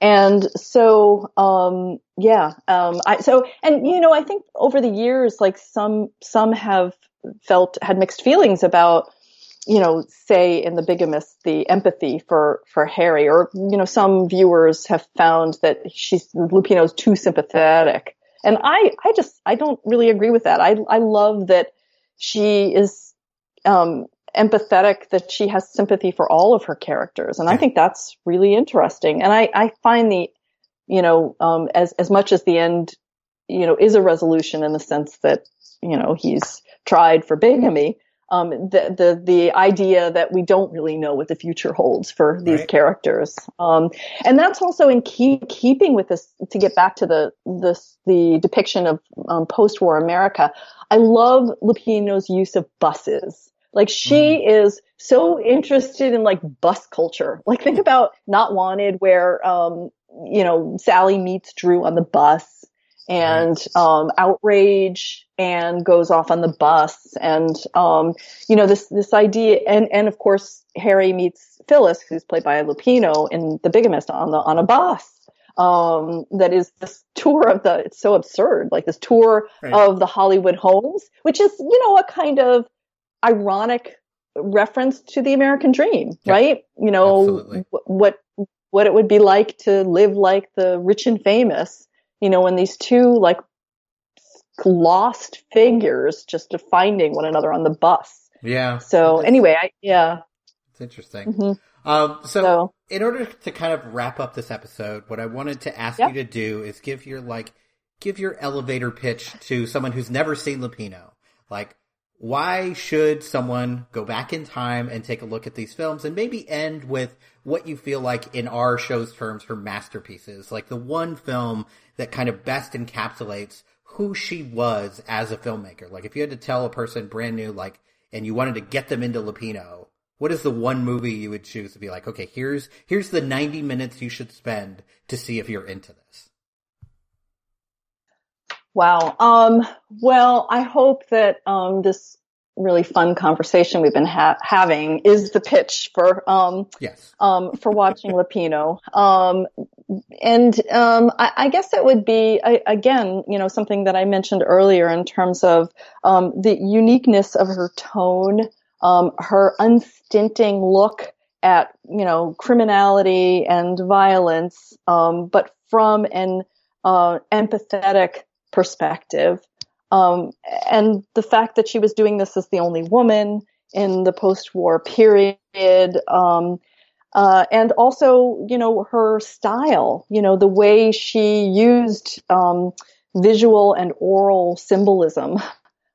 and so, um, yeah, um, I, so, and, you know, I think over the years, like some, some have felt, had mixed feelings about, you know, say in the bigamist, the empathy for, for Harry, or, you know, some viewers have found that she's, Lupino's too sympathetic. And I, I just, I don't really agree with that. I, I love that she is, um, empathetic, that she has sympathy for all of her characters. And I think that's really interesting. And I, I find the, you know, um, as, as much as the end, you know, is a resolution in the sense that, you know, he's tried for bigamy, um, the, the, the idea that we don't really know what the future holds for these right. characters. Um, and that's also in keep, keeping with this, to get back to the, this, the depiction of um, post-war America. I love Lupino's use of buses. Like she mm. is so interested in like bus culture. Like think about Not Wanted where, um, you know, Sally meets Drew on the bus and um, outrage and goes off on the bus and um, you know this this idea and and of course Harry meets Phyllis who's played by Lupino in The Bigamist on the on a bus um, that is this tour of the it's so absurd like this tour right. of the Hollywood homes which is you know a kind of ironic reference to the American dream right you know what what it would be like to live like the rich and famous you know, when these two like lost figures just finding one another on the bus. Yeah. So anyway, I, yeah. It's interesting. Mm-hmm. Um, so, so, in order to kind of wrap up this episode, what I wanted to ask you to do is give your like give your elevator pitch to someone who's never seen Lupino. Like, why should someone go back in time and take a look at these films and maybe end with what you feel like in our show's terms her masterpieces, like the one film that kind of best encapsulates who she was as a filmmaker. Like if you had to tell a person brand new, like, and you wanted to get them into Lupino, what is the one movie you would choose to be like, okay, here's, here's the 90 minutes you should spend to see if you're into this? Wow. Um, well, I hope that um, this really fun conversation we've been ha- having is the pitch for um, yes um, for watching Lupino. Um, and um, I, I, guess it would be I, again, you know, something that I mentioned earlier in terms of um, the uniqueness of her tone, her unstinting look at you know criminality and violence, but from an uh, empathetic perspective. Um, and the fact that she was doing this as the only woman in the post-war period, um, uh, and also, you know, her style, you know, the way she used um, visual and oral symbolism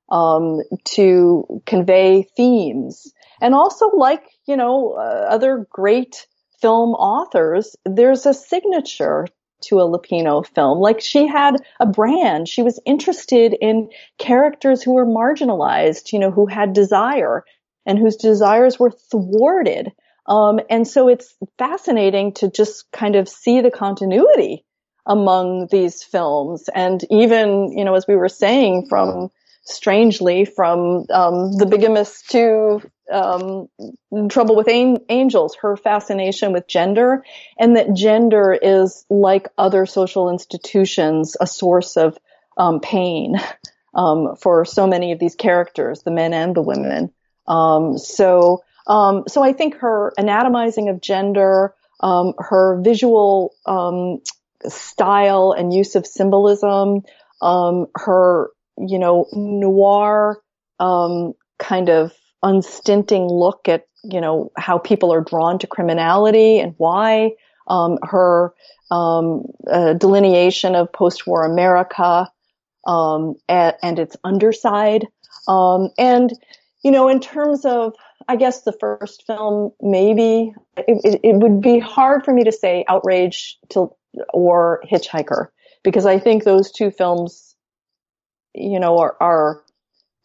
um, to convey themes, and also, like you know, uh, other great film authors, there's a signature to a Lupino film. Like she had a brand. She was interested in characters who were marginalized, you know, who had desire and whose desires were thwarted. Um, and so it's fascinating to just kind of see the continuity among these films. And even, you know, as we were saying from strangely from um, the bigamist to um, trouble with an- angels, her fascination with gender, and that gender is like other social institutions, a source of um, pain um, for so many of these characters, the men and the women. Um, so, um, so I think her anatomizing of gender, her visual style and use of symbolism, her you know, noir, um, kind of unstinting look at, you know, how people are drawn to criminality and why, um, her, um, uh, delineation of post-war America, um, and, and, its underside. Um, and, you know, in terms of, I guess the first film, maybe it, it, it would be hard for me to say outrage to, or hitchhiker because I think those two films you know, are, are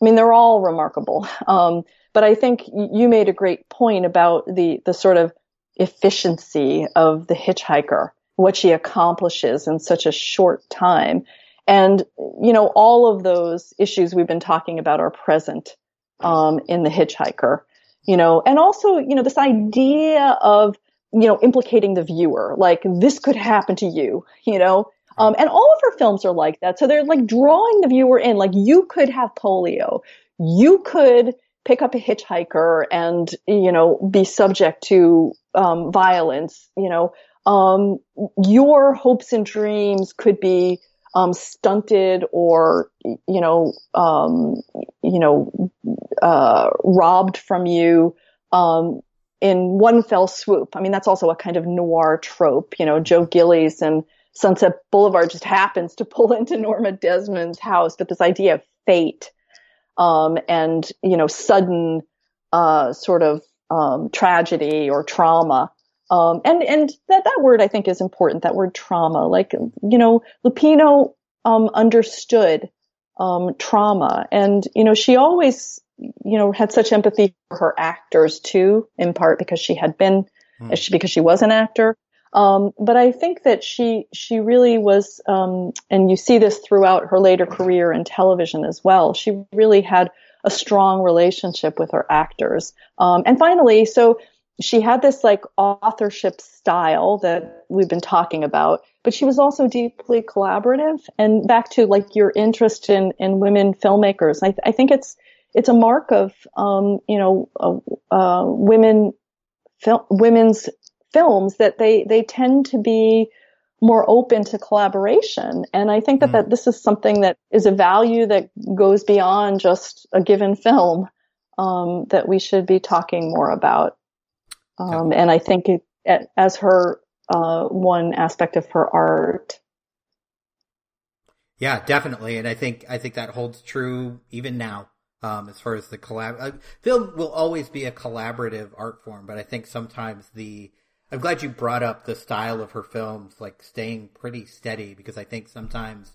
I mean, they're all remarkable. Um, but I think you made a great point about the, the sort of efficiency of the hitchhiker, what she accomplishes in such a short time. And, you know, all of those issues we've been talking about are present, um, in the hitchhiker, you know, and also, you know, this idea of, you know, implicating the viewer, like this could happen to you, you know, um, and all of her films are like that. So they're like drawing the viewer in. Like you could have polio. You could pick up a hitchhiker and, you know, be subject to, um, violence, you know, um, your hopes and dreams could be, um, stunted or, you know, um, you know, uh, robbed from you, um, in one fell swoop. I mean, that's also a kind of noir trope, you know, Joe Gillis and, Sunset Boulevard just happens to pull into Norma Desmond's house, but this idea of fate, um, and, you know, sudden, uh, sort of, um, tragedy or trauma. Um, and, and that, that word I think is important, that word trauma. Like, you know, Lupino, um, understood, um, trauma and, you know, she always, you know, had such empathy for her actors too, in part because she had been, mm. because she was an actor. Um, but I think that she she really was, um, and you see this throughout her later career in television as well. She really had a strong relationship with her actors. Um, and finally, so she had this like authorship style that we've been talking about, but she was also deeply collaborative. And back to like your interest in in women filmmakers, I, I think it's it's a mark of um, you know uh, uh, women women's films that they they tend to be more open to collaboration. And I think that, mm. that this is something that is a value that goes beyond just a given film um, that we should be talking more about. Um, and I think it, as her uh, one aspect of her art. Yeah, definitely, and I think I think that holds true even now. Um, as far as the collab, uh, film will always be a collaborative art form, but I think sometimes the I'm glad you brought up the style of her films, like staying pretty steady, because I think sometimes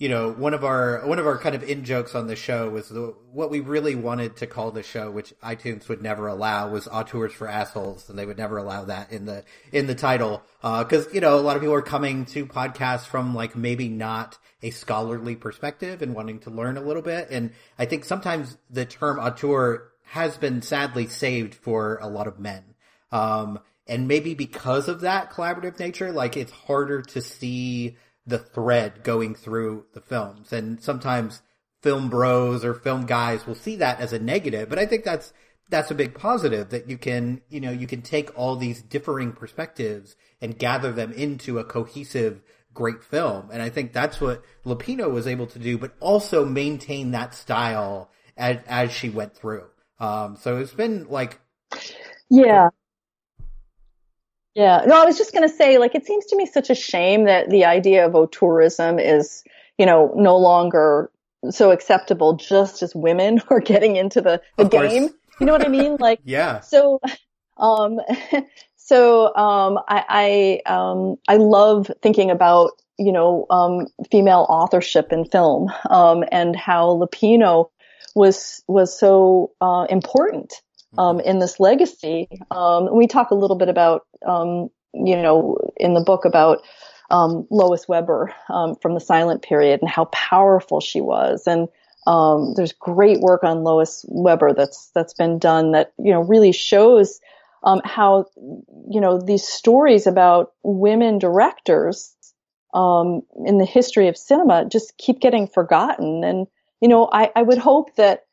you know, one of our one of our kind of in jokes on the show was the, what we really wanted to call the show, which iTunes would never allow, was "Auteurs for Assholes," and they would never allow that in the in the title because uh, you know a lot of people are coming to podcasts from like maybe not a scholarly perspective and wanting to learn a little bit, and I think sometimes the term auteur has been sadly saved for a lot of men. Um, and maybe because of that collaborative nature, like it's harder to see the thread going through the films. And sometimes film bros or film guys will see that as a negative, but I think that's that's a big positive that you can, you know, you can take all these differing perspectives and gather them into a cohesive great film. And I think that's what Lupino was able to do, but also maintain that style as, as she went through. Um, so it's been like, yeah, yeah. No, I was just going to say, like, it seems to me such a shame that the idea of auteurism is, you know, no longer so acceptable just as women are getting into the, the game. You know what I mean? Like, yeah. So, um, so, um, I, I, um, I love thinking about, you know, um, female authorship in film, um, and how Lupino was, was so, uh, important um, in this legacy. Um, we talk a little bit about, um, you know, in the book about um, Lois Weber um, from the silent period and how powerful she was. And um, there's great work on Lois Weber that's that's been done that you know really shows how you know these stories about women directors in the history of cinema just keep getting forgotten. And you know, I, I would hope that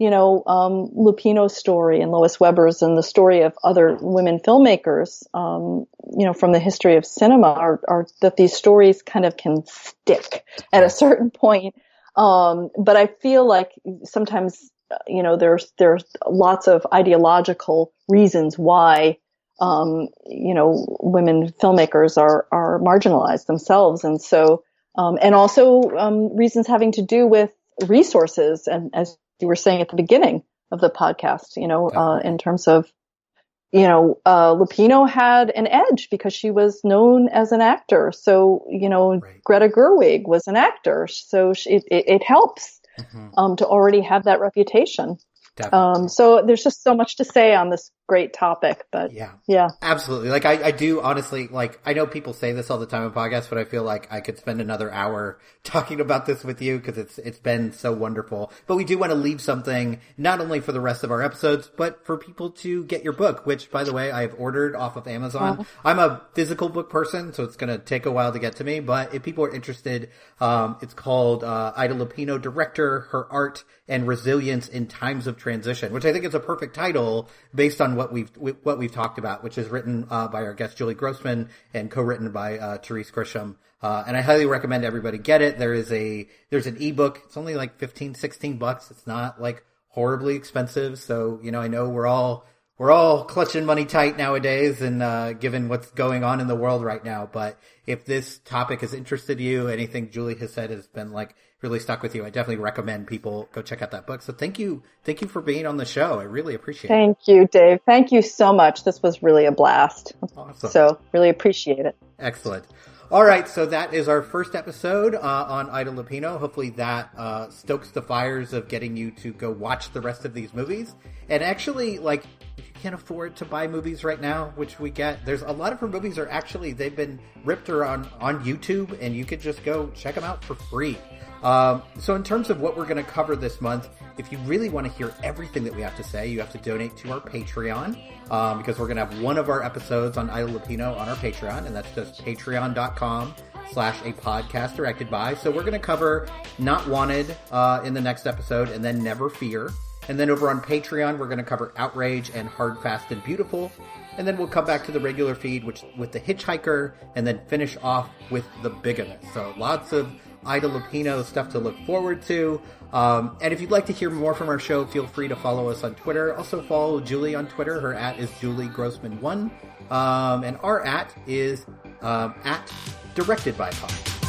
you know, um, Lupino's story and Lois Weber's and the story of other women filmmakers, um, you know, from the history of cinema are, are, that these stories kind of can stick at a certain point. Um, but I feel like sometimes, you know, there's, there's lots of ideological reasons why, um, you know, women filmmakers are, are marginalized themselves. And so, um, and also, um, reasons having to do with resources and as you were saying at the beginning of the podcast, you know, uh, in terms of, you know, uh, Lupino had an edge because she was known as an actor. So, you know, right. Greta Gerwig was an actor. So she, it, it, helps, mm-hmm. um, to already have that reputation. Um, so there's just so much to say on this great topic, but yeah, yeah, absolutely. Like I, I do honestly, like I know people say this all the time in podcasts, but I feel like I could spend another hour talking about this with you because it's, it's been so wonderful. But we do want to leave something not only for the rest of our episodes, but for people to get your book, which by the way, I've ordered off of Amazon. Oh. I'm a physical book person, so it's going to take a while to get to me, but if people are interested, um, it's called, uh, Ida Lupino, director, her art and resilience in times of transition, which I think is a perfect title based on what we've what we've talked about, which is written uh, by our guest Julie Grossman and co-written by uh, Therese Grisham. Uh, and I highly recommend everybody get it. There is a there's an ebook. It's only like 15, 16 bucks. It's not like horribly expensive. So you know, I know we're all we're all clutching money tight nowadays, and uh, given what's going on in the world right now. But if this topic has interested you, anything Julie has said has been like really stuck with you, I definitely recommend people go check out that book. So thank you, thank you for being on the show. I really appreciate thank it. Thank you, Dave. Thank you so much. This was really a blast. Awesome. So really appreciate it. Excellent. All right, so that is our first episode uh, on Ida Lupino. Hopefully, that uh, stokes the fires of getting you to go watch the rest of these movies. And actually, like, if you can't afford to buy movies right now, which we get, there's a lot of her movies are actually they've been ripped or on on YouTube, and you could just go check them out for free. Um, so, in terms of what we're going to cover this month, if you really want to hear everything that we have to say, you have to donate to our Patreon um, because we're going to have one of our episodes on Ida Lupino on our Patreon, and that's just patreon.com slash a podcast directed by. So, we're going to cover Not Wanted uh, in the next episode, and then Never Fear. And then over on Patreon, we're going to cover Outrage and Hard, Fast, and Beautiful. And then we'll come back to the regular feed, which with the Hitchhiker, and then finish off with the Bigamist. So lots of Ida Lupino stuff to look forward to. Um, and if you'd like to hear more from our show, feel free to follow us on Twitter. Also follow Julie on Twitter. Her at is Julie Grossman1. Um, and our at is um, at Directed by Pod.